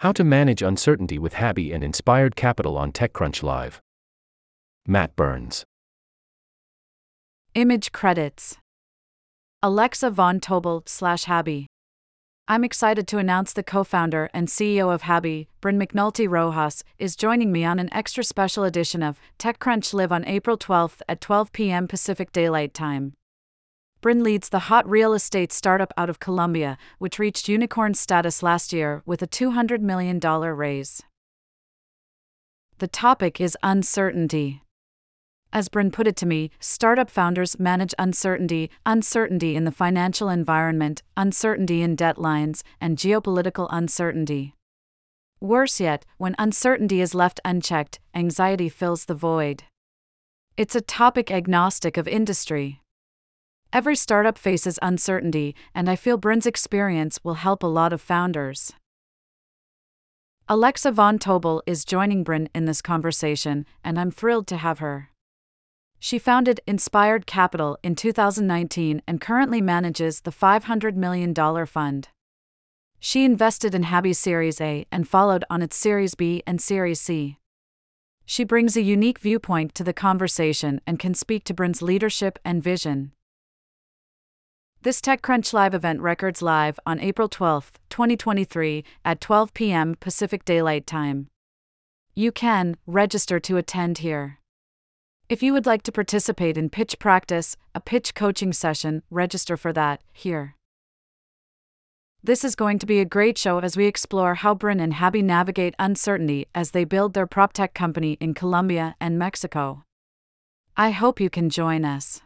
How to Manage Uncertainty with Habi and Inspired Capital on TechCrunch Live. Matt Burns. Image credits Alexa von Tobel slash Habi. I'm excited to announce the co founder and CEO of Habi, Brynne McNulty Rojas, is joining me on an extra special edition of TechCrunch Live on April 12th at 12 p.m. Pacific Daylight Time. Brynne leads the hot real estate startup out of Colombia, which reached unicorn status last year with a $200 million raise. The topic is uncertainty. As Brynne put it to me, startup founders manage uncertainty, uncertainty in the financial environment, uncertainty in deadlines, and geopolitical uncertainty. Worse yet, when uncertainty is left unchecked, anxiety fills the void. It's a topic agnostic of industry. Every startup faces uncertainty, and I feel Brynne's experience will help a lot of founders. Alexa von Tobel is joining Brynne in this conversation, and I'm thrilled to have her. She founded Inspired Capital in 2019 and currently manages the $500 million fund. She invested in Habi's Series A and followed on its Series B and Series C. She brings a unique viewpoint to the conversation and can speak to Brynne's leadership and vision. This TechCrunch Live event records live on April 12, 2023, at 12 p.m. Pacific Daylight Time. You can register to attend here. If you would like to participate in pitch practice, a pitch coaching session, register for that here. This is going to be a great show as we explore how Brynne and Habi navigate uncertainty as they build their prop tech company in Colombia and Mexico. I hope you can join us.